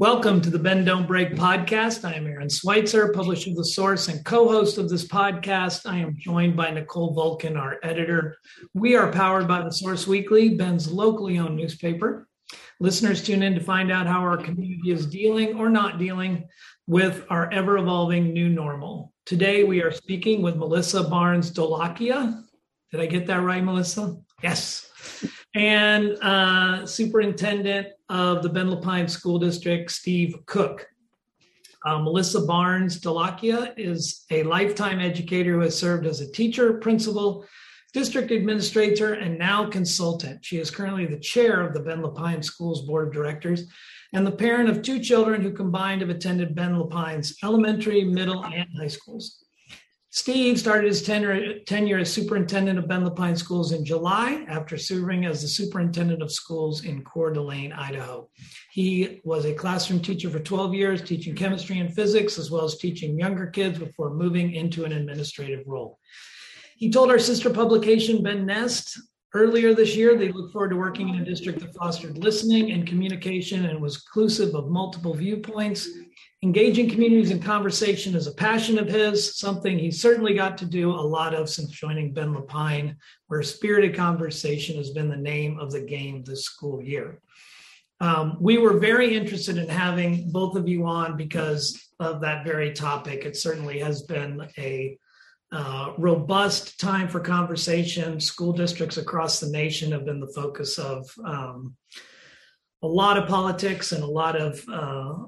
Welcome to the Bend Don't Break podcast. I am Aaron Switzer, publisher of The Source and co host of this podcast. I am joined by Nicole Vulcan, our editor. We are powered by The Source Weekly, Bend's locally owned newspaper. Listeners tune in to find out how our community is dealing or not dealing with our ever evolving new normal. Today, we are speaking with Melissa Barnes Dholakia. Did I get that right, Melissa? Yes and uh, superintendent of the Bend-La Pine School District, Steve Cook. Uh, Melissa Barnes Dholakia is a lifetime educator who has served as a teacher, principal, district administrator, and now consultant. She is currently the chair of the Bend-La Pine Schools Board of Directors and the parent of two children who combined have attended Bend-La Pine's elementary, middle, and high schools. Steve started his tenure, tenure as superintendent of Bend-La Pine Schools in July after serving as the superintendent of schools in Coeur d'Alene, Idaho. He was a classroom teacher for 12 years, teaching chemistry and physics, as well as teaching younger kids before moving into an administrative role. He told our sister publication, Bend Nest, earlier this year they look forward to working in a district that fostered listening and communication and was inclusive of multiple viewpoints Engaging communities in conversation is a passion of his, something he certainly got to do a lot of since joining Bend-La Pine, where spirited conversation has been the name of the game this school year. Um, we were very interested in having both of you on because of that very topic. It certainly has been a uh, robust time for conversation. School districts across the nation have been the focus of um, a lot of politics and a lot of uh,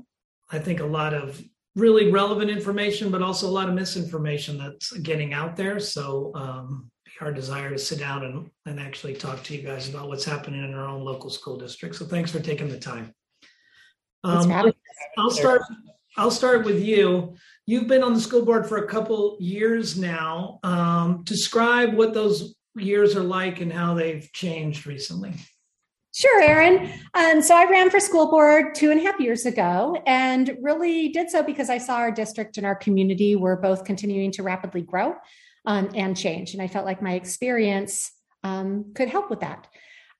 I think a lot of really relevant information, but also a lot of misinformation that's getting out there. So um, our desire to sit down and, and actually talk to you guys about what's happening in our own local school district. So thanks for taking the time. Um, I'll start. I'll start with you. You've been on the school board for a couple years now. Um, describe what those years are like and how they've changed recently. Sure, Aaron. Um, so I ran for school board two and a half years ago and really did so because I saw our district and our community were both continuing to rapidly grow um, and change. And I felt like my experience um, could help with that.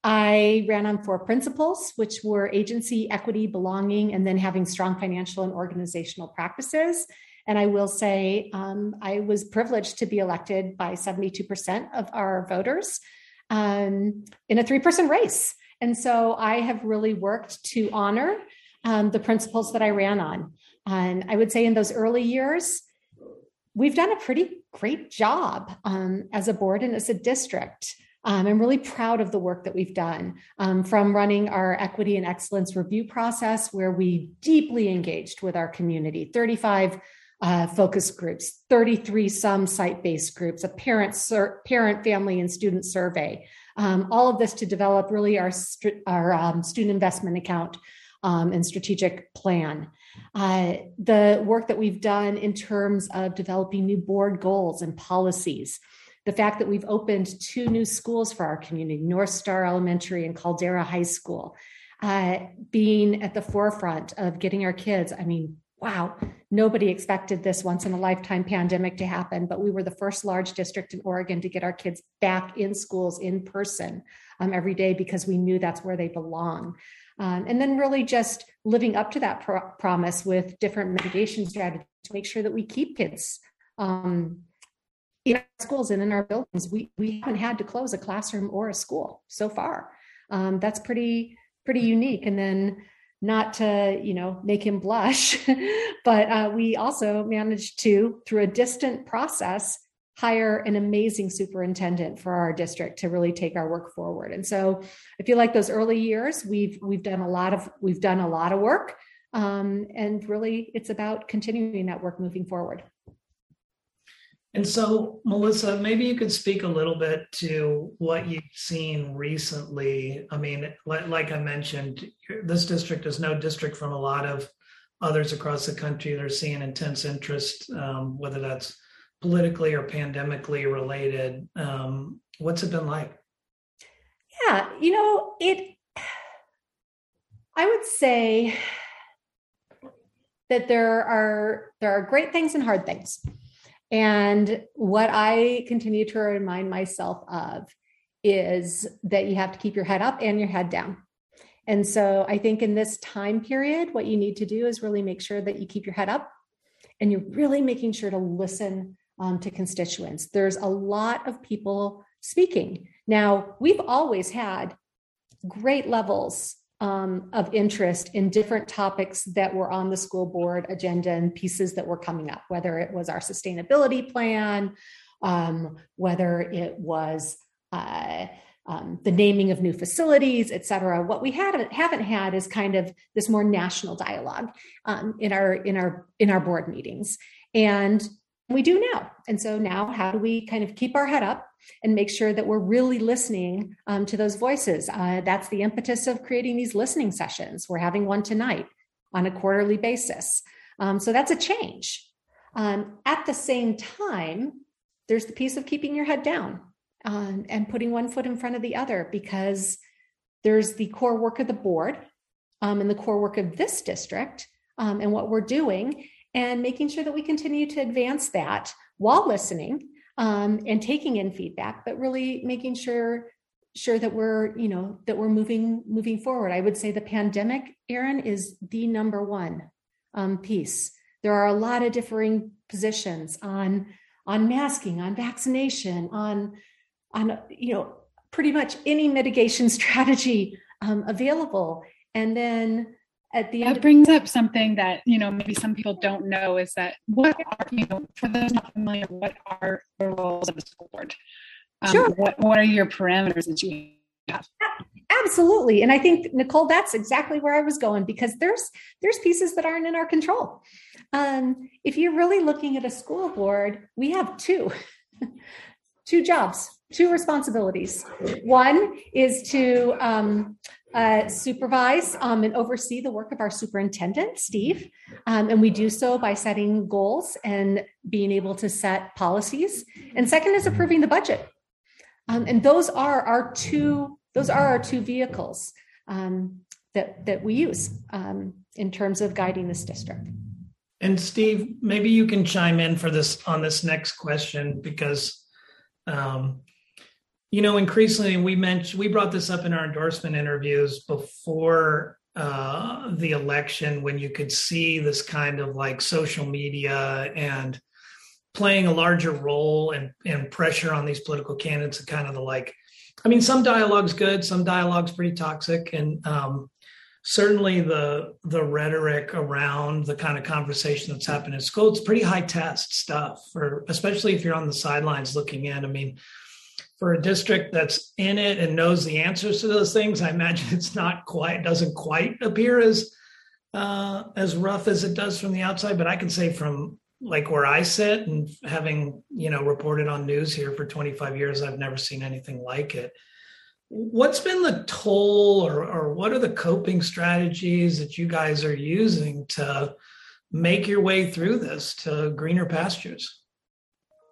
I ran on four principles, which were agency, equity, belonging, and then having strong financial and organizational practices. And I will say um, I was privileged to be elected by 72% of our voters um, in a three person race. And so I have really worked to honor um, the principles that I ran on. And I would say in those early years, we've done a pretty great job um, as a board and as a district. Um, I'm really proud of the work that we've done um, from running our equity and excellence review process, where we deeply engaged with our community 35 uh, focus groups, 33 some site based groups, a parent, sur- parent, family, and student survey. Um, all of this to develop really our, our um, student investment account um, and strategic plan. Uh, the work that we've done in terms of developing new board goals and policies. The fact that we've opened two new schools for our community, North Star Elementary and Caldera High School, uh, being at the forefront of getting our kids. I mean, wow, nobody expected this once in a lifetime pandemic to happen, but we were the first large district in Oregon to get our kids back in schools in person um, every day because we knew that's where they belong. Um, and then really just living up to that pro- promise with different mitigation strategies to make sure that we keep kids um, in our schools and in our buildings. We, we haven't had to close a classroom or a school so far. Um, that's pretty pretty unique. And then not to you know make him blush but uh, we also managed to through a distant process hire an amazing superintendent for our district to really take our work forward. And so i feel like those early years we've we've done a lot of we've done a lot of work um, and really it's about continuing that work moving forward and so, Melissa, maybe you could speak a little bit to what you've seen recently. I mean, like, I mentioned, this district is no district from a lot of others across the country that are seeing intense interest, um, whether that's politically or pandemically related. Um, what's it been like? Yeah, you know, it, I would say that there are there are great things and hard things and what I continue to remind myself of is that you have to keep your head up and your head down. And so I think in this time period, what you need to do is really make sure that you keep your head up and you're really making sure to listen um, to constituents. There's a lot of people speaking. Now, we've always had great levels um, of interest in different topics that were on the school board agenda and pieces that were coming up, whether it was our sustainability plan, um, whether it was uh, um, the naming of new facilities, et cetera. What we haven't haven't had is kind of this more national dialogue um, in our in our in our board meetings, and we do now. And so now, how do we kind of keep our head up and make sure that we're really listening um, to those voices? Uh, that's the impetus of creating these listening sessions. We're having one tonight on a quarterly basis. Um, so that's a change. Um, at the same time, there's the piece of keeping your head down um, and putting one foot in front of the other because there's the core work of the board um, and the core work of this district um, and what we're doing and making sure that we continue to advance that while listening um, and taking in feedback but really making sure sure that we're you know that we're moving moving forward. I would say the pandemic aaron is the number one um, piece. There are a lot of differing positions on on masking on vaccination on on you know pretty much any mitigation strategy um, available. And then at the end that brings up something that you know maybe some people don't know is that what are you know for those not familiar what are the roles of a school board um, sure. what, what are your parameters that you have absolutely and i think nicole that's exactly where i was going because there's there's pieces that aren't in our control um, if you're really looking at a school board we have two two jobs two responsibilities. One is to um, uh, supervise um, and oversee the work of our superintendent, Steve. Um, and we do so by setting goals and being able to set policies. And second is approving the budget. Um, and those are our two, those are our two vehicles um, that, that we use um, in terms of guiding this district. And Steve, maybe you can chime in for this on this next question because um, you know, increasingly we mentioned we brought this up in our endorsement interviews before uh, the election when you could see this kind of like social media and playing a larger role and, and pressure on these political candidates and kind of the like i mean some dialogue's good some dialogue's pretty toxic. And um, certainly the the rhetoric around the kind of conversation that's happened in school it's pretty high test stuff for especially if you're on the sidelines looking in. I mean for a district that's in it and knows the answers to those things, I imagine it's not quite doesn't quite appear as uh, as rough as it does from the outside. But I can say from like where I sit and having you know reported on news here for 25 years, I've never seen anything like it. What's been the toll, or or what are the coping strategies that you guys are using to make your way through this to greener pastures?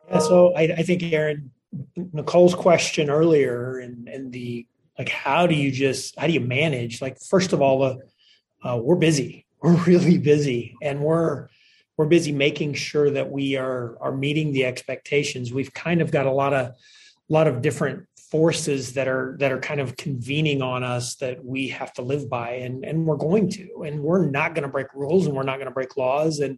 Yeah, so I, I think Aaron Nicole's question earlier and and the like how do you just how do you manage? Like first of all uh, uh, we're busy. We're really busy. And we're we're busy making sure that we are are meeting the expectations. We've kind of got a lot of a lot of different forces that are that are kind of convening on us that we have to live by. And and we're going to. And we're not going to break rules and we're not going to break laws. And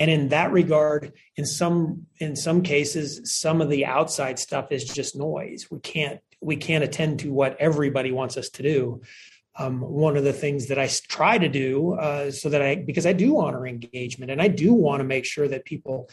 and in that regard in some in some cases some of the outside stuff is just noise. We can't we can't attend to what everybody wants us to do. Um, one of the things that I try to do uh, so that I because I do honor engagement and I do want to make sure that people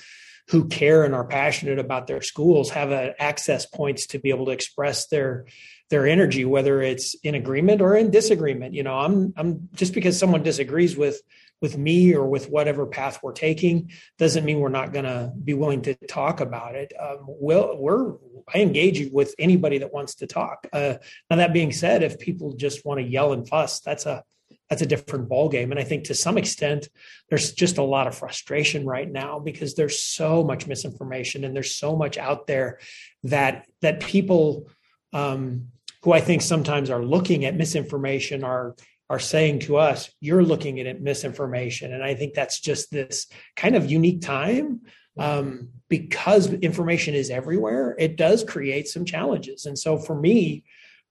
who care and are passionate about their schools have access points to be able to express their their energy whether it's in agreement or in disagreement you know i'm i'm just because someone disagrees with with me or with whatever path we're taking doesn't mean we're not going to be willing to talk about it. Um, we'll, we're I engage with anybody that wants to talk. Uh, now that being said, if people just want to yell and fuss, that's a that's a different ballgame. And I think to some extent, there's just a lot of frustration right now because there's so much misinformation and there's so much out there that that people um, who I think sometimes are looking at misinformation are are saying to us, you're looking at misinformation. And I think that's just this kind of unique time um, because information is everywhere. It does create some challenges. And so for me,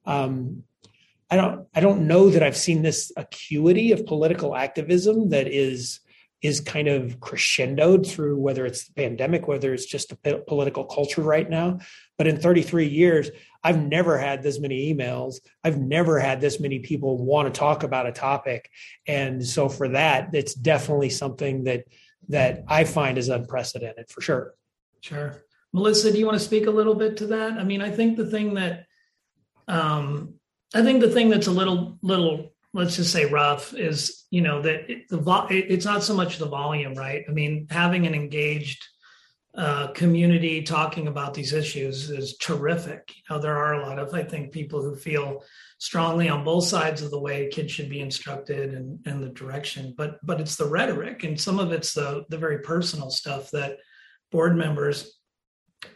um, I don't I don't know that I've seen this acuity of political activism that is is kind of crescendoed through whether it's the pandemic, whether it's just the political culture right now. But in 33 years, I've never had this many emails. I've never had this many people want to talk about a topic. And so for that, it's definitely something that that I find is unprecedented for sure. Sure. Melissa, do you want to speak a little bit to that? I mean, I think the thing that um I think the thing that's a little little let's just say rough is you know that it, the vo- it's not so much the volume right i mean having an engaged uh, community talking about these issues is terrific you know there are a lot of i think people who feel strongly on both sides of the way kids should be instructed and, and the direction but but it's the rhetoric and some of it's the the very personal stuff that board members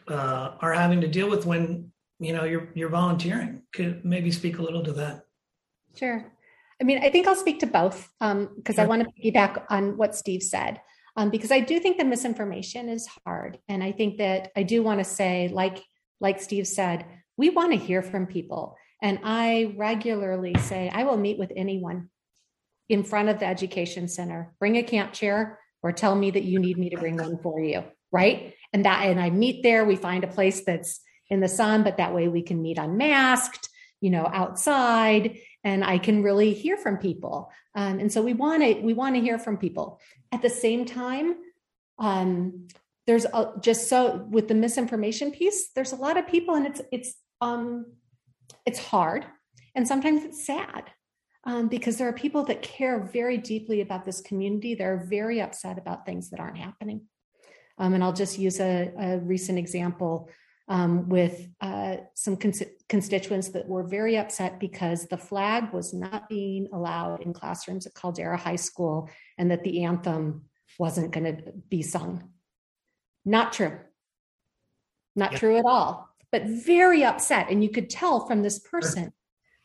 uh, are having to deal with when you know you're you're volunteering could maybe speak a little to that sure I mean, I think I'll speak to both because um, sure. I want to piggyback on what Steve said. Um, because I do think that misinformation is hard, and I think that I do want to say, like like Steve said, we want to hear from people, and I regularly say I will meet with anyone in front of the education center. Bring a camp chair, or tell me that you need me to bring one for you, right? And that, and I meet there. We find a place that's in the sun, but that way we can meet unmasked, you know, outside and I can really hear from people. Um, and so we want to we want to hear from people. At the same time, um, there's a, just so with the misinformation piece, there's a lot of people, and it's it's um, it's hard, and sometimes it's sad. Um, because there are people that care very deeply about this community. They're very upset about things that aren't happening. Um, and I'll just use a, a recent example um, with uh, some cons- constituents that were very upset because the flag was not being allowed in classrooms at Caldera High School and that the anthem wasn't going to be sung. Not true. Not true at all, but very upset. And you could tell from this person,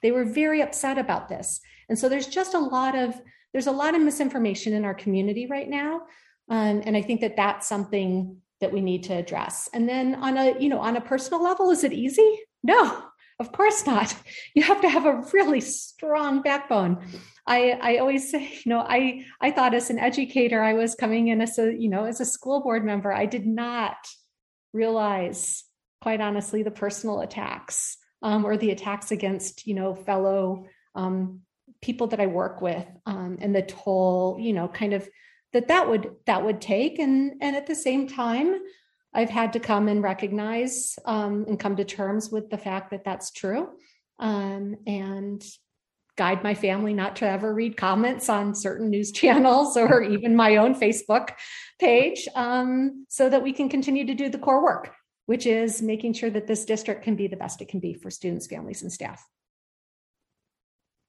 they were very upset about this. And so there's just a lot of there's a lot of misinformation in our community right now. Um, and I think that that's something that we need to address. And then on a, you know, on a personal level, is it easy? No, of course not. You have to have a really strong backbone. I, I always say, you know, I, I thought as an educator, I was coming in as a, you know, as a school board member. I did not realize, quite honestly, the personal attacks um, or the attacks against, you know, fellow um, people that I work with um, and the toll, you know, kind of that that would that would take. And and at the same time i've had to come and recognize um, and come to terms with the fact that that's true um, and guide my family not to ever read comments on certain news channels or even my own facebook page um, so that we can continue to do the core work which is making sure that this district can be the best it can be for students families and staff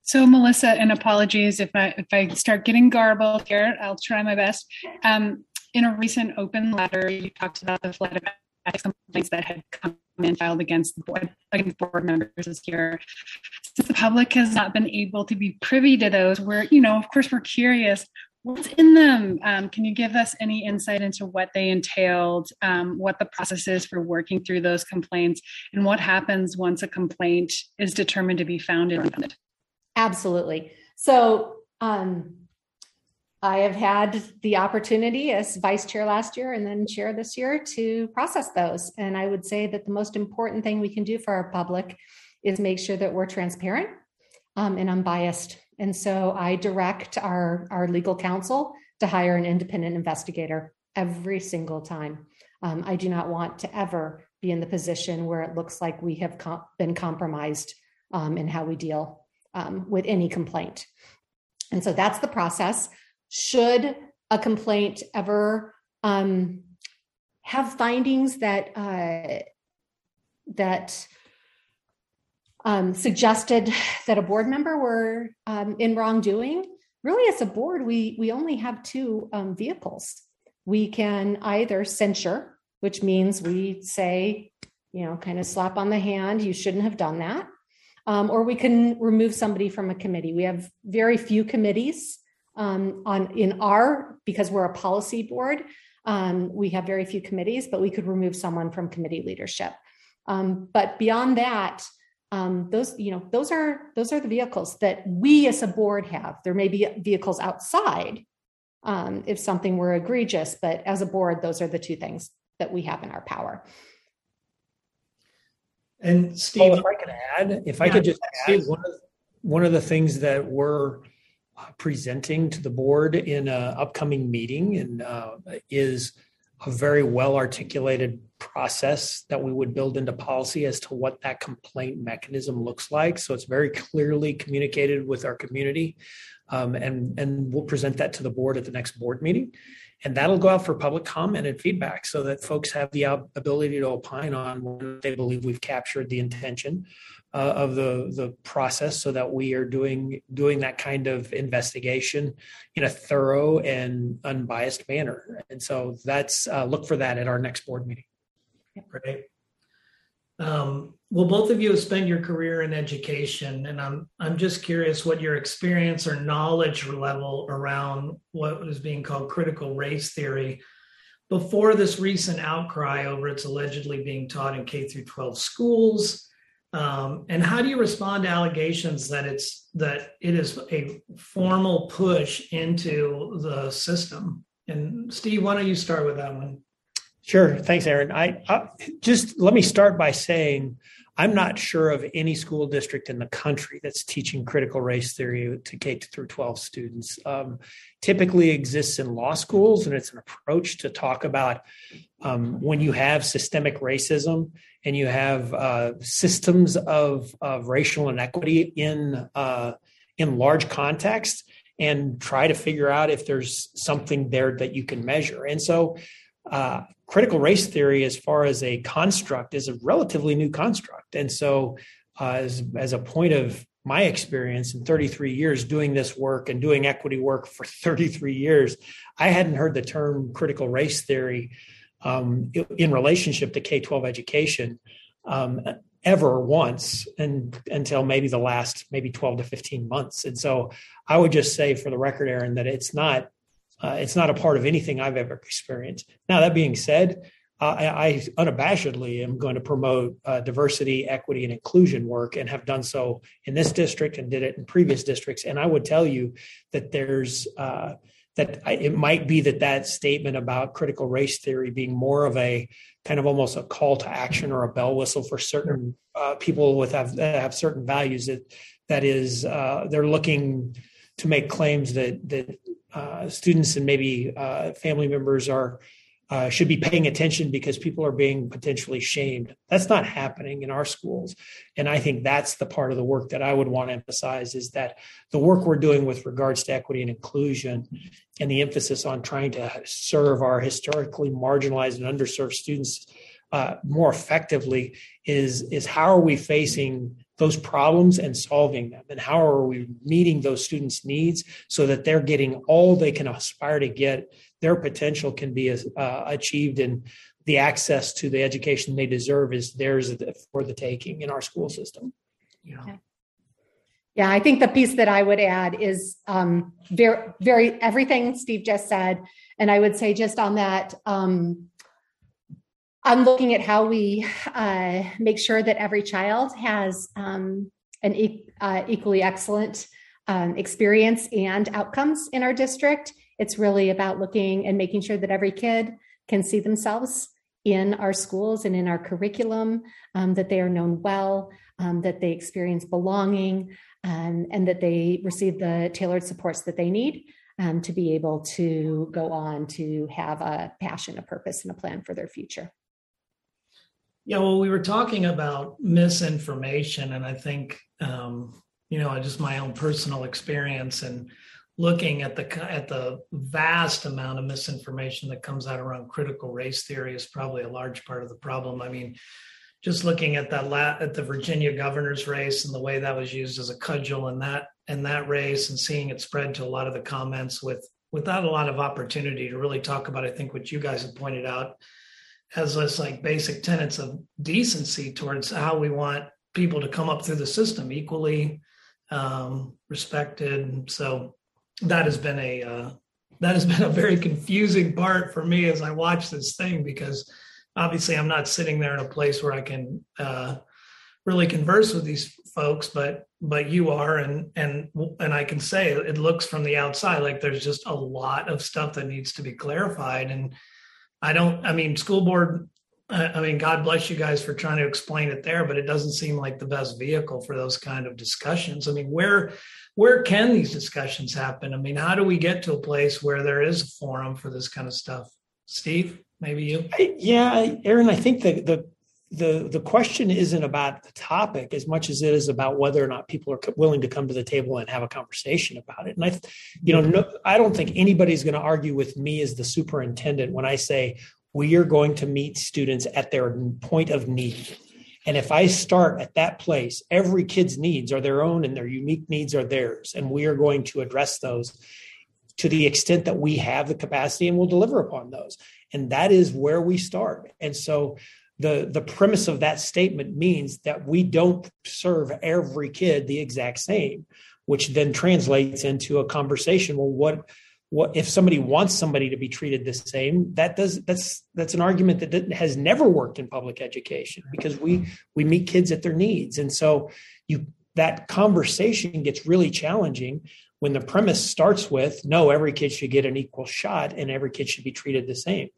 so, Melissa, and apologies if I if I start getting garbled here, I'll try my best. Um, in a recent open letter, you talked about the flood of complaints that had come and filed against the board against board members this year. Since the public has not been able to be privy to those, we're you know, of course, we're curious. What's in them? Um, can you give us any insight into what they entailed, um, what the process is for working through those complaints, and what happens once a complaint is determined to be founded? Absolutely. So um, I have had the opportunity as vice chair last year and then chair this year to process those. And I would say that the most important thing we can do for our public is make sure that we're transparent um, and unbiased. And so I direct our, our legal counsel to hire an independent investigator every single time. Um, I do not want to ever be in the position where it looks like we have com- been compromised um, in how we deal um, with any complaint. And so that's the process. Should a complaint ever um, have findings that uh, that um, suggested that a board member were um, in wrongdoing, really, as a board, we we only have two um, vehicles. We can either censure, which means we say, you know, kind of slap on the hand, you shouldn't have done that um, or we can remove somebody from a committee. We have very few committees um, on in our because we're a policy board. Um, we have very few committees, but we could remove someone from committee leadership. Um, but beyond that, um, those you know those are those are the vehicles that we as a board have there may be vehicles outside um, if something were egregious but as a board those are the two things that we have in our power and steve well, if i could add if i could just add one of, one of the things that we're presenting to the board in an upcoming meeting and uh, is a very well articulated process that we would build into policy as to what that complaint mechanism looks like. So it's very clearly communicated with our community. Um, and, and we'll present that to the board at the next board meeting. And that'll go out for public comment and feedback so that folks have the ability to opine on when they believe we've captured the intention uh, of the the process so that we are doing doing that kind of investigation in a thorough and unbiased manner. And so that's uh, look for that at our next board meeting. Great um, well both of you have spent your career in education and i'm i'm just curious what your experience or knowledge level around what is being called critical race theory before this recent outcry over its allegedly being taught in K through 12 schools um, and how do you respond to allegations that it's that it is a formal push into the system? And Steve, why don't you start with that one? Sure. Thanks, Aaron. I, I just let me start by saying I'm not sure of any school district in the country that's teaching critical race theory to K through 12 students. Um, typically exists in law schools, and it's an approach to talk about um, when you have systemic racism and you have uh, systems of, of racial inequity in uh, in large context, and try to figure out if there's something there that you can measure. And so, uh, critical race theory, as far as a construct, is a relatively new construct. And so, uh, as, as a point of my experience in 33 years doing this work and doing equity work for 33 years, I hadn't heard the term critical race theory um, in relationship to K 12 education um, ever once and until maybe the last maybe 12 to 15 months. And so I would just say for the record, Aaron, that it's not uh, it's not a part of anything I've ever experienced. Now, that being said, I, I, unabashedly am going to promote uh, diversity, equity, and inclusion work and have done so in this district and did it in previous districts. And I would tell you that there's uh, that I, it might be that that statement about critical race theory being more of a kind of almost a call to action or a bell whistle for certain uh, people with have have certain values that that is uh, they're looking to make claims that that uh, students and maybe uh, family members are uh, should be paying attention because people are being potentially shamed. That's not happening in our schools. And I think that's the part of the work that I would want to emphasize is that the work we're doing with regards to equity and inclusion and the emphasis on trying to serve our historically marginalized and underserved students uh, more effectively is, is how are we facing those problems and solving them and how are we meeting those students needs so that they're getting all they can aspire to get their potential can be uh, achieved and the access to the education they deserve is theirs for the taking in our school system. Yeah. Yeah, I think the piece that I would add is um, very, very everything Steve just said, and I would say just on that, um, I'm looking at how we uh, make sure that every child has um, an e- uh, equally excellent um, experience and outcomes in our district. It's really about looking and making sure that every kid can see themselves in our schools and in our curriculum, um, that they are known well, um, that they experience belonging, um, and that they receive the tailored supports that they need um, to be able to go on to have a passion, a purpose, and a plan for their future. Yeah, well, we were talking about misinformation, and I think, um, you know, just my own personal experience and looking at the at the vast amount of misinformation that comes out around critical race theory is probably a large part of the problem. I mean, just looking at that la- at the Virginia governor's race and the way that was used as a cudgel in that in that race, and seeing it spread to a lot of the comments with without a lot of opportunity to really talk about. I think what you guys have pointed out as this like basic tenets of decency towards how we want people to come up through the system equally um, respected. So that has been a uh, that has been a very confusing part for me as I watch this thing because obviously I'm not sitting there in a place where I can uh, really converse with these folks, but but you are, and and and I can say it looks from the outside like there's just a lot of stuff that needs to be clarified, and I don't. I mean, school board. I mean, God bless you guys for trying to explain it there, but it doesn't seem like the best vehicle for those kind of discussions. I mean, where where can these discussions happen? I mean, how do we get to a place where there is a forum for this kind of stuff? Steve, maybe you. Yeah, Aaron, I think the the the the question isn't about the topic as much as it is about whether or not people are willing to come to the table and have a conversation about it. And I, you know, no, I don't think anybody's going to argue with me as the superintendent when I say we are going to meet students at their point of need. And if I start at that place, every kid's needs are their own and their unique needs are theirs, and we are going to address those to the extent that we have the capacity and will deliver upon those. And that is where we start. And so the the premise of that statement means that we don't serve every kid the exact same which then translates into a conversation. Well what what if somebody wants somebody to be treated the same that does that's that's an argument that has never worked in public education because we we meet kids at their needs. And so you that conversation gets really challenging when the premise starts with no every kid should get an equal shot and every kid should be treated the same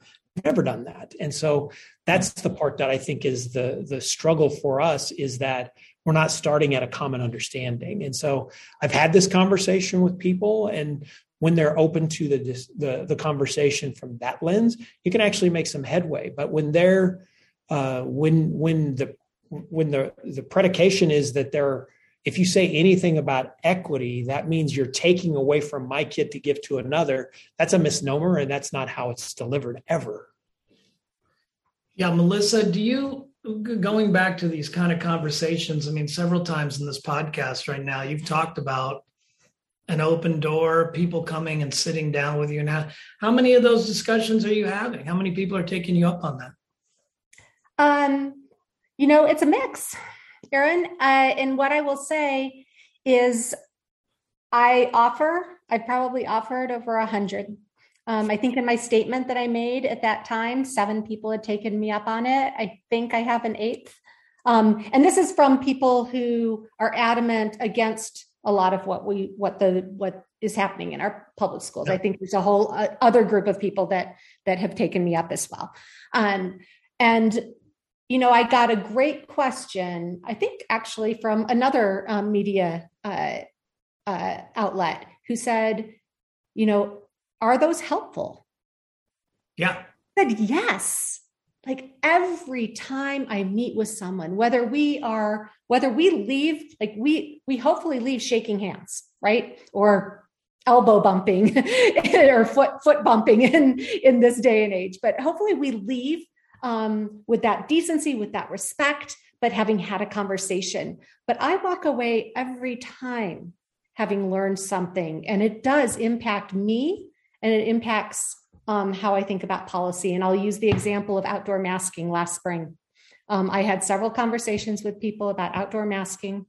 never done that. And so that's the part that i think is the the struggle for us is that we're not starting at a common understanding. And so i've had this conversation with people and when they're open to the the, the conversation from that lens you can actually make some headway. But when they're uh, when when the when the the predication is that they're if you say anything about equity, that means you're taking away from my kid to give to another. That's a misnomer, and that's not how it's delivered ever. Yeah, Melissa, do you going back to these kind of conversations? I mean, several times in this podcast right now, you've talked about an open door, people coming and sitting down with you. Now, how many of those discussions are you having? How many people are taking you up on that? Um, you know, it's a mix. Aaron. Uh, and what I will say is, I offer. I probably offered over a hundred. Um, I think in my statement that I made at that time, seven people had taken me up on it. I think I have an eighth. Um, and this is from people who are adamant against a lot of what we what the what is happening in our public schools. Yeah. I think there's a whole uh, other group of people that that have taken me up as well. Um, and you know, I got a great question, I think actually from another um, media uh, uh, outlet who said, you know, are those helpful? Yeah. I said yes. Like every time I meet with someone, whether we are, whether we leave, like we, we hopefully leave shaking hands, right? Or elbow bumping or foot foot bumping in in this day and age but hopefully we leave um, with that decency, with that respect, but having had a conversation. But I walk away every time having learned something, and it does impact me and it impacts um, how I think about policy. And I'll use the example of outdoor masking last spring. Um, I had several conversations with people about outdoor masking.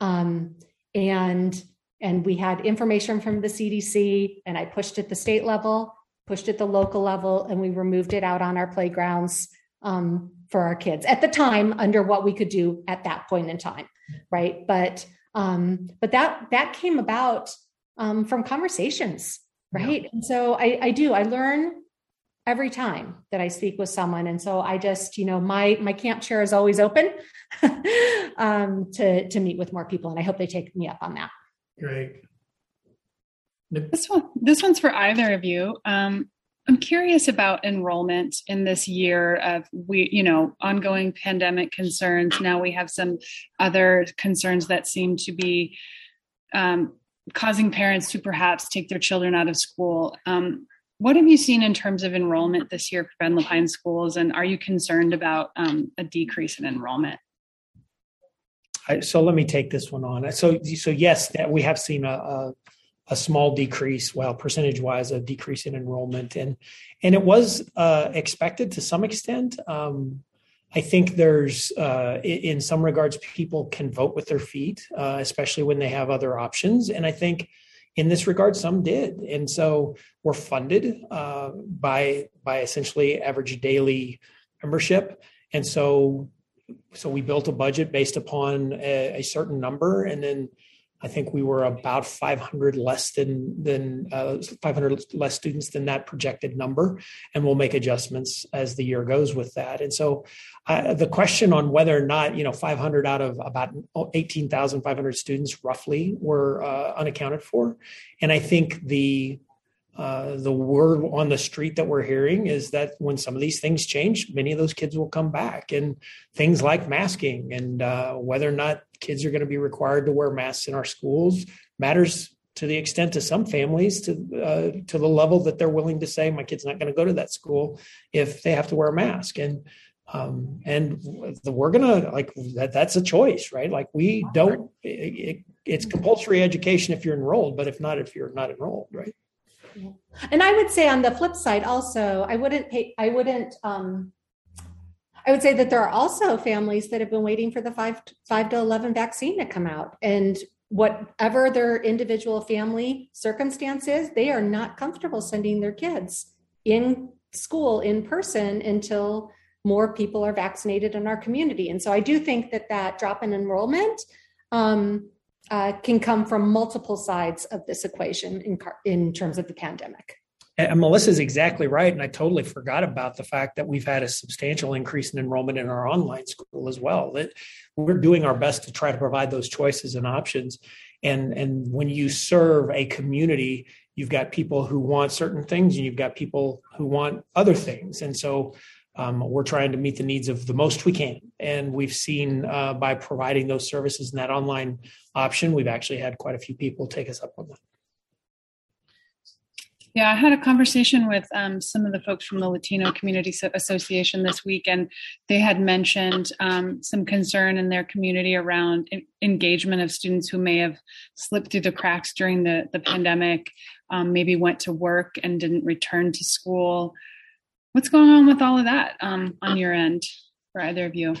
Um, and and we had information from the CDC, and I pushed at the state level pushed at the local level, and we removed it out on our playgrounds um, for our kids at the time under what we could do at that point in time, right? But um, but that that came about um, from conversations, right? Yeah. And so I, I do I learn every time that I speak with someone, and so I just you know my my camp chair is always open um, to to meet with more people, and I hope they take me up on that. Great. This one, this one's for either of you. Um, I'm curious about enrollment in this year of we, you know, ongoing pandemic concerns. Now we have some other concerns that seem to be um, causing parents to perhaps take their children out of school. Um, what have you seen in terms of enrollment this year for Bend-La Pine schools, and are you concerned about um, a decrease in enrollment? I, so let me take this one on. So, so yes, that we have seen a, a a small decrease, well, percentage wise, a decrease in enrollment, and and it was uh, expected to some extent. Um, I think there's, uh, in some regards, people can vote with their feet, uh, especially when they have other options, and I think in this regard, some did, and so we're funded uh, by by essentially average daily membership, and so so we built a budget based upon a, a certain number, and then I think we were about 500 less than than uh, 500 less students than that projected number, and we'll make adjustments as the year goes with that. And so, uh, the question on whether or not you know 500 out of about 18,500 students roughly were uh, unaccounted for, and I think the uh, the word on the street that we're hearing is that when some of these things change, many of those kids will come back. And things like masking and uh, whether or not kids are going to be required to wear masks in our schools matters to the extent to some families to uh, to the level that they're willing to say my kid's not going to go to that school if they have to wear a mask and um, and the, we're gonna like that that's a choice right like we don't it, it, it's compulsory education if you're enrolled but if not if you're not enrolled right and I would say on the flip side, also, I wouldn't pay, I wouldn't, um, I would say that there are also families that have been waiting for the five, five to 11 vaccine to come out. And whatever their individual family circumstances, they are not comfortable sending their kids in school in person until more people are vaccinated in our community. And so I do think that that drop in enrollment um, uh, can come from multiple sides of this equation in, in terms of the pandemic. And Melissa's exactly right. And I totally forgot about the fact that we've had a substantial increase in enrollment in our online school as well. That we're doing our best to try to provide those choices and options. And, and when you serve a community, you've got people who want certain things and you've got people who want other things. And so um, we're trying to meet the needs of the most we can. And we've seen uh, by providing those services and that online option, we've actually had quite a few people take us up on that. Yeah, I had a conversation with um, some of the folks from the Latino Community Association this week, and they had mentioned um, some concern in their community around engagement of students who may have slipped through the cracks during the, the pandemic, um, maybe went to work and didn't return to school. What's going on with all of that um, on your end for either of you?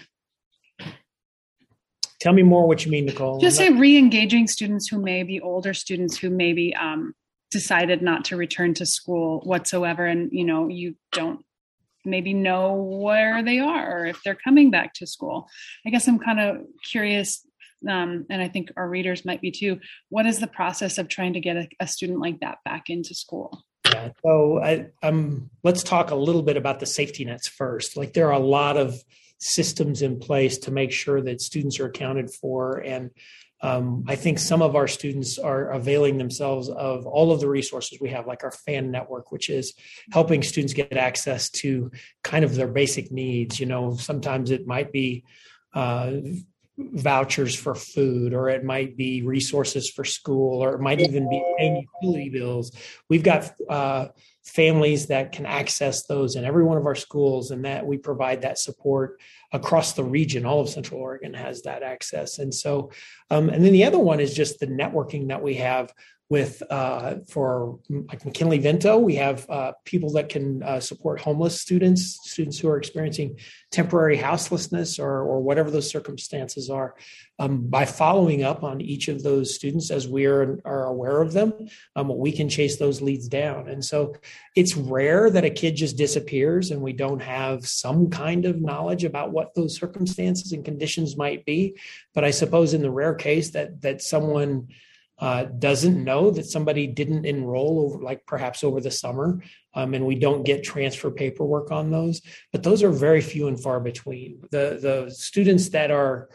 Tell me more what you mean, Nicole. Just say re-engaging students who may be older students who maybe um, decided not to return to school whatsoever, and you know you don't maybe know where they are or if they're coming back to school. I guess I'm kind of curious, um, and I think our readers might be too. What is the process of trying to get a, a student like that back into school? Yeah. So I, um, let's talk a little bit about the safety nets first. Like there are a lot of systems in place to make sure that students are accounted for, and um, I think some of our students are availing themselves of all of the resources we have, like our FAN network, which is helping students get access to kind of their basic needs. You know, sometimes it might be uh, vouchers for food, or it might be resources for school, or it might even be paying utility bills. We've got uh, families that can access those in every one of our schools, and that we provide that support across the region. All of Central Oregon has that access, and so, um, and then the other one is just the networking that we have with uh, for like McKinney-Vento, we have uh, people that can uh, support homeless students, students who are experiencing temporary houselessness or, or whatever those circumstances are. Um, by following up on each of those students as we are, are aware of them, um, we can chase those leads down. And so it's rare that a kid just disappears and we don't have some kind of knowledge about what those circumstances and conditions might be. But I suppose in the rare case that that someone uh, doesn't know that somebody didn't enroll over like perhaps over the summer um, and we don't get transfer paperwork on those. But those are very few and far between. The the students that are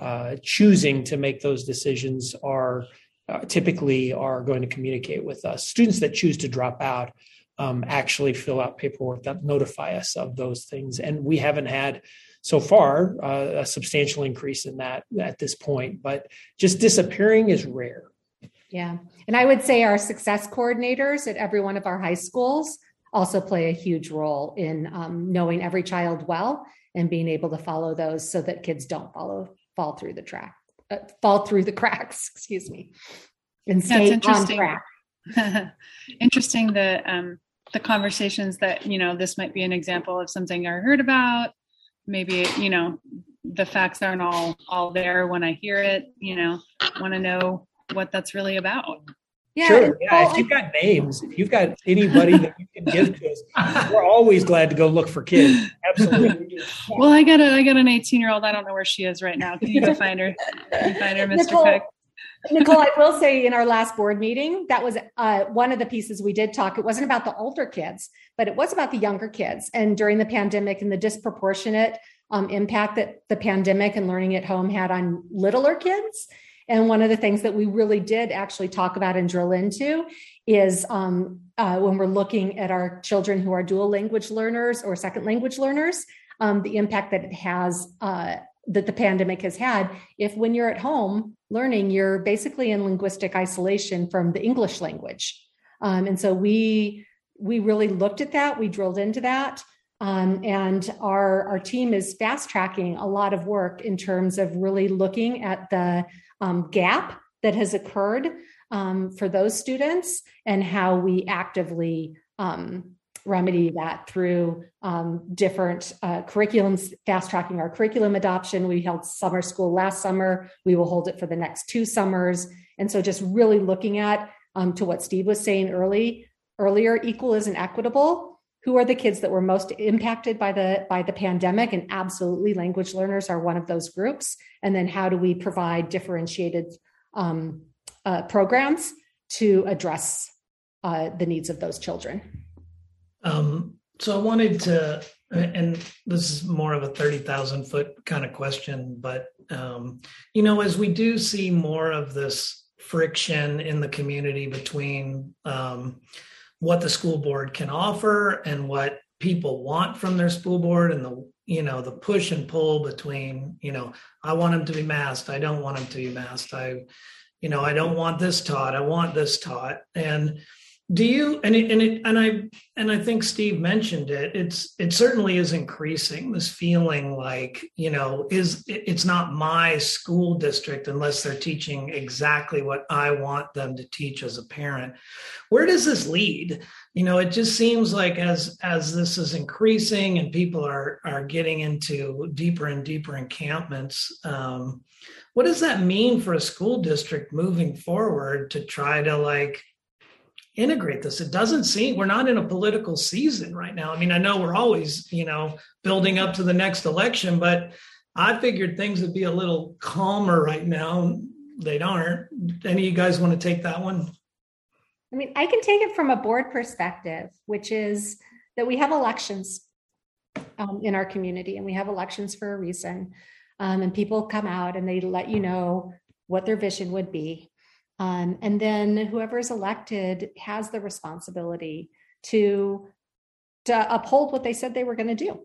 uh, choosing to make those decisions are uh, typically are going to communicate with us. Students that choose to drop out um, actually fill out paperwork that notify us of those things. And we haven't had so far uh, a substantial increase in that at this point. But just disappearing is rare yeah. And I would say our success coordinators at every one of our high schools also play a huge role in um, knowing every child well and being able to follow those so that kids don't follow fall through the track uh, fall through the cracks excuse me and stay on track. Interesting the um, the conversations that you know this might be an example of something i heard about. Maybe you know the facts aren't all all there when i hear it you know want to know what that's really about. Yeah, sure. Yeah. if you've got names, if you've got anybody that you can give to us, we're always glad to go look for kids. Absolutely. well, I got a I got an 18 year old. I don't know where she is right now. Can you go find her? Can you find her, Mr. Nicole, Cook? Nicole, I will say in our last board meeting, that was uh, one of the pieces we did talk. It wasn't about the older kids, but it was about the younger kids. And during the pandemic and the disproportionate um, impact that the pandemic and learning at home had on littler kids and one of the things that we really did actually talk about and drill into is um, uh, when we're looking at our children who are dual language learners or second language learners, um, the impact that it has, uh, that the pandemic has had. If when you're at home learning, you're basically in linguistic isolation from the English language. Um, and so we we really looked at that. We drilled into that. Um, and our, our team is fast tracking a lot of work in terms of really looking at the um, gap that has occurred um, for those students and how we actively um, remedy that through um, different uh, curriculums, fast tracking our curriculum adoption. We held summer school last summer. We will hold it for the next two summers. And so just really looking at um, to what Steve was saying early earlier, equal isn't equitable who are the kids that were most impacted by the by the pandemic? And absolutely language learners are one of those groups. And then how do we provide differentiated um, uh, programs to address uh, the needs of those children? Um, so i wanted to and this is more of a 30,000 foot kind of question but um, you know as we do see more of this friction in the community between um, what the school board can offer and what people want from their school board and the you know the push and pull between you know i want them to be masked i don't want them to be masked i you know i don't want this taught i want this taught. And do you and it, and it, and i and i think steve mentioned it it's it certainly is increasing this feeling like you know is it's not my school district unless they're teaching exactly what i want them to teach as a parent. Where does this lead? You know it just seems like as as this is increasing and people are are getting into deeper and deeper encampments um, what does that mean for a school district moving forward to try to like integrate this. It doesn't seem we're not in a political season right now. I mean, I know we're always, you know, building up to the next election, but I figured things would be a little calmer right now. They aren't. Any of you guys want to take that one? I mean, I can take it from a board perspective, which is that we have elections um, in our community and we have elections for a reason. Um, and people come out and they let you know what their vision would be. Um, and then whoever is elected has the responsibility to, to uphold what they said they were going to do.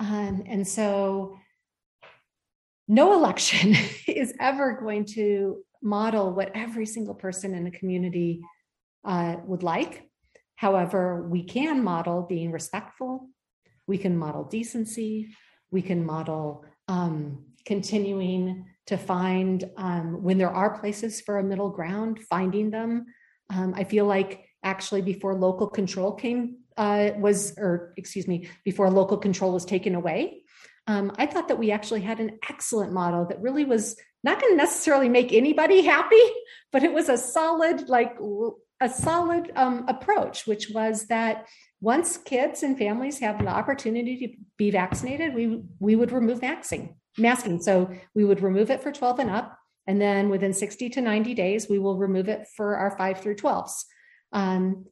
Um, and so no election is ever going to model what every single person in the community uh, would like. However, we can model being respectful, we can model decency, we can model um, continuing to find um, when there are places for a middle ground, finding them. Um, I feel like actually before local control came uh, was, or excuse me, before local control was taken away, um, I thought that we actually had an excellent model that really was not going to necessarily make anybody happy, but it was a solid, like a solid um, approach, which was that once kids and families have an opportunity to be vaccinated, we we would remove vaccine masking. So we would remove it for 12 and up. And then within 60 to 90 days, we will remove it for our five through 12s. Um,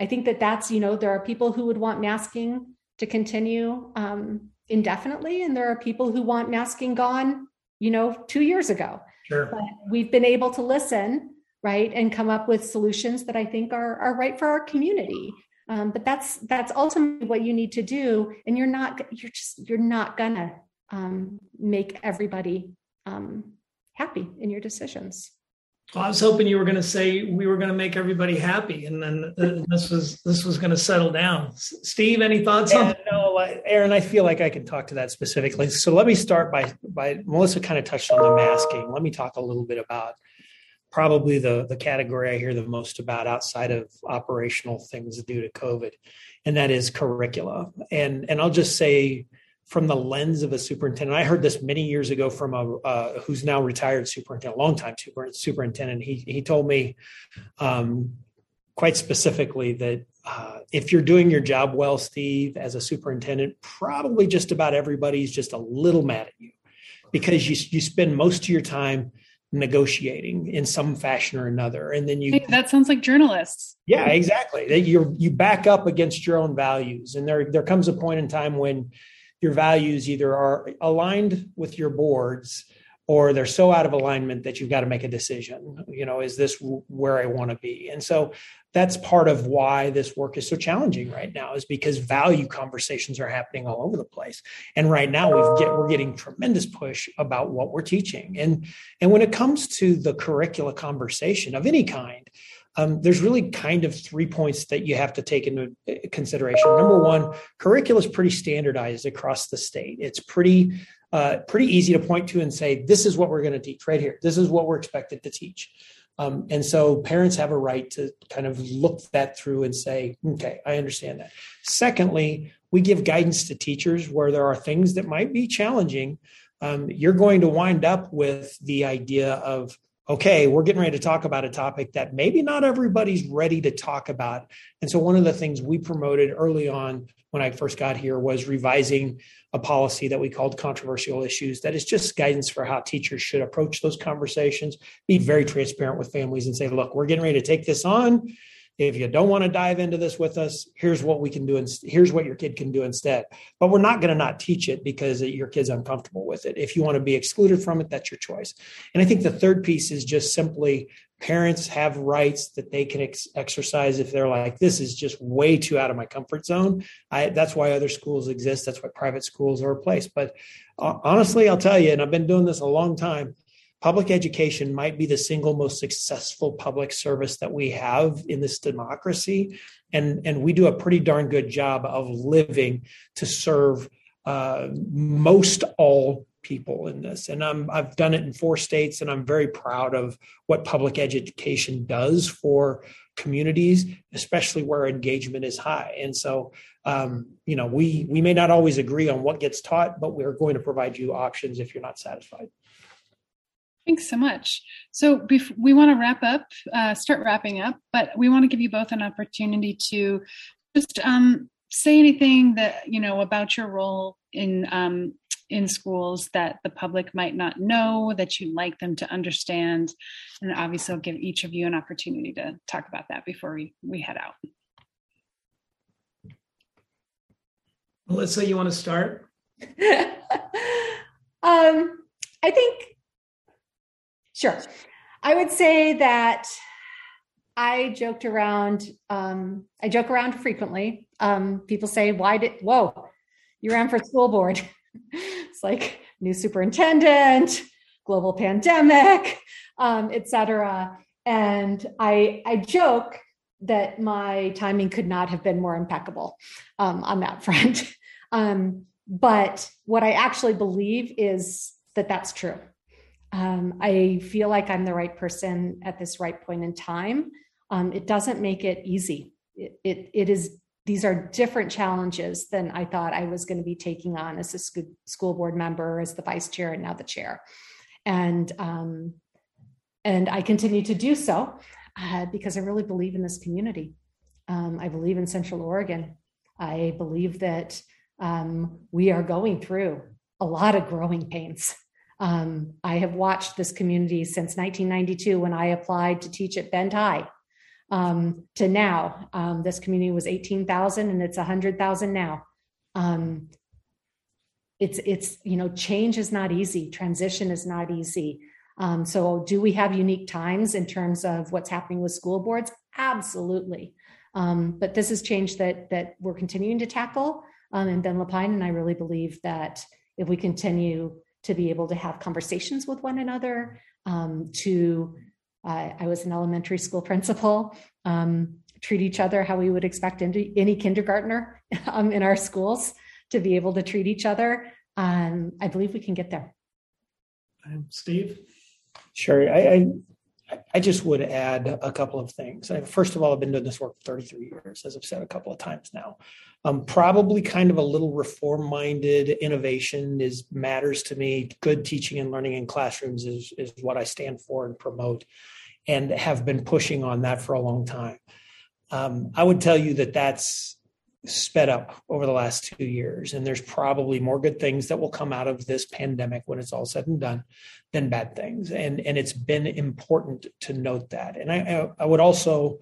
I think that that's, you know, there are people who would want masking to continue um, indefinitely, and there are people who want masking gone, you know, two years ago. Sure. But we've been able to listen, right, and come up with solutions that I think are, are right for our community. Um, but that's that's ultimately what you need to do, and you're not you're just you're not gonna um, make everybody um, happy in your decisions. Well, I was hoping you were going to say we were going to make everybody happy, and then uh, this was this was going to settle down. Steve, any thoughts yeah, on? That? No, Aaron, I feel like I can talk to that specifically. So let me start by by Melissa kind of touched on the masking. Let me talk a little bit about probably the the category I hear the most about outside of operational things due to COVID, and that is curricula. And and I'll just say from the lens of a superintendent. I heard this many years ago from a uh, who's now retired superintendent, long time super, superintendent. He he told me um, quite specifically that uh, if you're doing your job well, Steve, as a superintendent, probably just about everybody's just a little mad at you because you you spend most of your time negotiating in some fashion or another. And then you hey, that sounds like journalists. Yeah exactly. You you back up against your own values. And there there comes a point in time when your values either are aligned with your boards or they're so out of alignment that you've got to make a decision you know is this where i want to be? And so that's part of why this work is so challenging right now is because value conversations are happening all over the place. And right now we've get we're getting tremendous push about what we're teaching. And and when it comes to the curricula conversation of any kind um, there's really kind of three points that you have to take into uh, consideration. Number one, curricula is pretty standardized across the state. It's pretty uh, pretty easy to point to and say, this is what we're going to teach right here. This is what we're expected to teach. Um, and so parents have a right to kind of look that through and say, okay, I understand that. Secondly, we give guidance to teachers where there are things that might be challenging. Um, you're going to wind up with the idea of okay, we're getting ready to talk about a topic that maybe not everybody's ready to talk about. And so, one of the things we promoted early on when I first got here was revising a policy that we called controversial issues. That is just guidance for how teachers should approach those conversations, be very transparent with families and say, look, we're getting ready to take this on if you don't want to dive into this with us here's what we can do and here's what your kid can do instead. But we're not going to not teach it because your kid's uncomfortable with it. If you want to be excluded from it that's your choice. And i think the third piece is just simply parents have rights that they can ex- exercise if they're like this is just way too out of my comfort zone. I, that's why other schools exist. That's why private schools are a place. But uh, honestly i'll tell you and i've been doing this a long time public education might be the single most successful public service that we have in this democracy. And and we do a pretty darn good job of living to serve uh, most all people in this. And I'm, i've done it in four states and i'm very proud of what public education does for communities especially where engagement is high. And so um, you know we we may not always agree on what gets taught but we're going to provide you options if you're not satisfied Thanks so much. So bef- we want to wrap up, uh, start wrapping up, but we want to give you both an opportunity to just um, say anything that you know about your role in um, in schools that the public might not know that you'd like them to understand, and obviously I'll give each of you an opportunity to talk about that before we we head out. Melissa, you want to start? um, I think Sure. I would say that I joked around. Um, I joke around frequently. Um, people say, "Why did? Whoa, you ran for school board." it's like new superintendent, global pandemic, um, etc. And I I joke that my timing could not have been more impeccable um, on that front. Um, but what I actually believe is that that's true um, I feel like I'm the right person at this right point in time. Um, it doesn't make it easy. It, it, it is these are different challenges than I thought I was going to be taking on as a school board member, as the vice chair, and now the chair. And um, and I continue to do so uh, because I really believe in this community. Um, I believe in Central Oregon. I believe that um, we are going through a lot of growing pains. Um, I have watched this community since 1992 when I applied to teach at Bend High um, to now. Um, this community was 18,000 and it's 100,000 now. Um, it's it's you know change is not easy, transition is not easy. Um, so do we have unique times in terms of what's happening with school boards? Absolutely. Um, but this is change that that we're continuing to tackle. in Bend-La Pine, and I really believe that if we continue to be able to have conversations with one another, um, to uh, I was an elementary school principal, um, treat each other how we would expect any, any kindergartner um, in our schools to be able to treat each other. Um, I believe we can get there. Steve? Sure. I, I, I just would add a couple of things. First of all, I've been doing this work for 33 years, as I've said a couple of times now. Um, probably kind of a little reform-minded innovation is matters to me. Good teaching and learning in classrooms is is what I stand for and promote, and have been pushing on that for a long time. Um, I would tell you that that's sped up over the last two years. And there's probably more good things that will come out of this pandemic when it's all said and done than bad things. And, and it's been important to note that. And I, I would also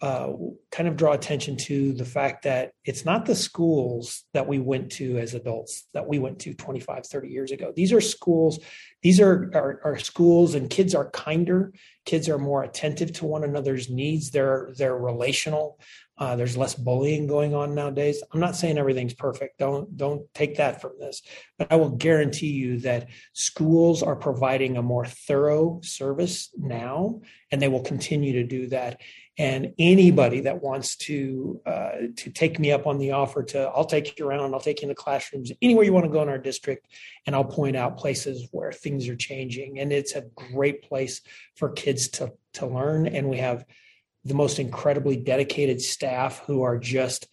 uh, kind of draw attention to the fact that it's not the schools that we went to as adults that we went to 25 30 years ago these are schools these are, are schools and kids are kinder kids are more attentive to one another's needs they're they're relational uh, there's less bullying going on nowadays. I'm not saying everything's perfect. Don't don't take that from this, but I will guarantee you that schools are providing a more thorough service now, and they will continue to do that. And anybody that wants to uh, to take me up on the offer to, I'll take you around. I'll take you into classrooms anywhere you want to go in our district, and I'll point out places where things are changing. And it's a great place for kids to to learn. And we have the most incredibly dedicated staff who are just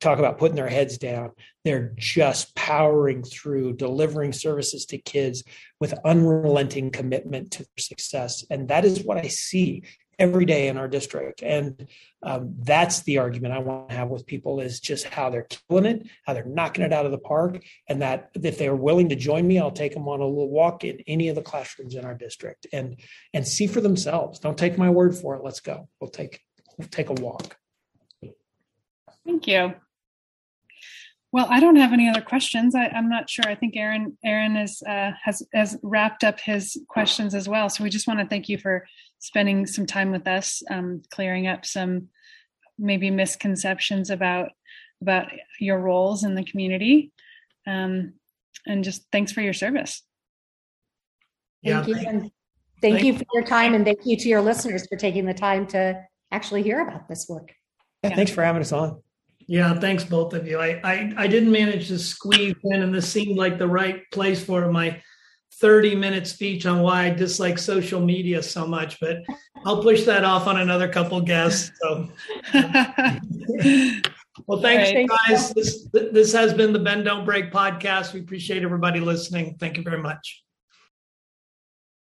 talk about putting their heads down. They're just powering through, delivering services to kids with unrelenting commitment to success. And that is what I see every day in our district. And um, that's the argument I want to have with people is just how they're killing it, how they're knocking it out of the park, and that if they're willing to join me, I'll take them on a little walk in any of the classrooms in our district and and see for themselves. Don't take my word for it. Let's go. We'll take we'll take a walk. Thank you. Well, I don't have any other questions. I, am not sure. I think Aaron Aaron is uh, has has wrapped up his questions as well. So we just want to thank you for spending some time with us, um, clearing up some maybe misconceptions about about your roles in the community, um, and just thanks for your service. Thank yeah, you. Thank, thank you for your time, and thank you to your listeners for taking the time to actually hear about this work. Yeah, thanks for having us on. Yeah, thanks both of you. I, I I didn't manage to squeeze in, and this seemed like the right place for my 30 minute speech on why I dislike social media so much, but I'll push that off on another couple guests. So, well, thanks, right. guys. This this has been the Bend Don't Break podcast. We appreciate everybody listening. Thank you very much.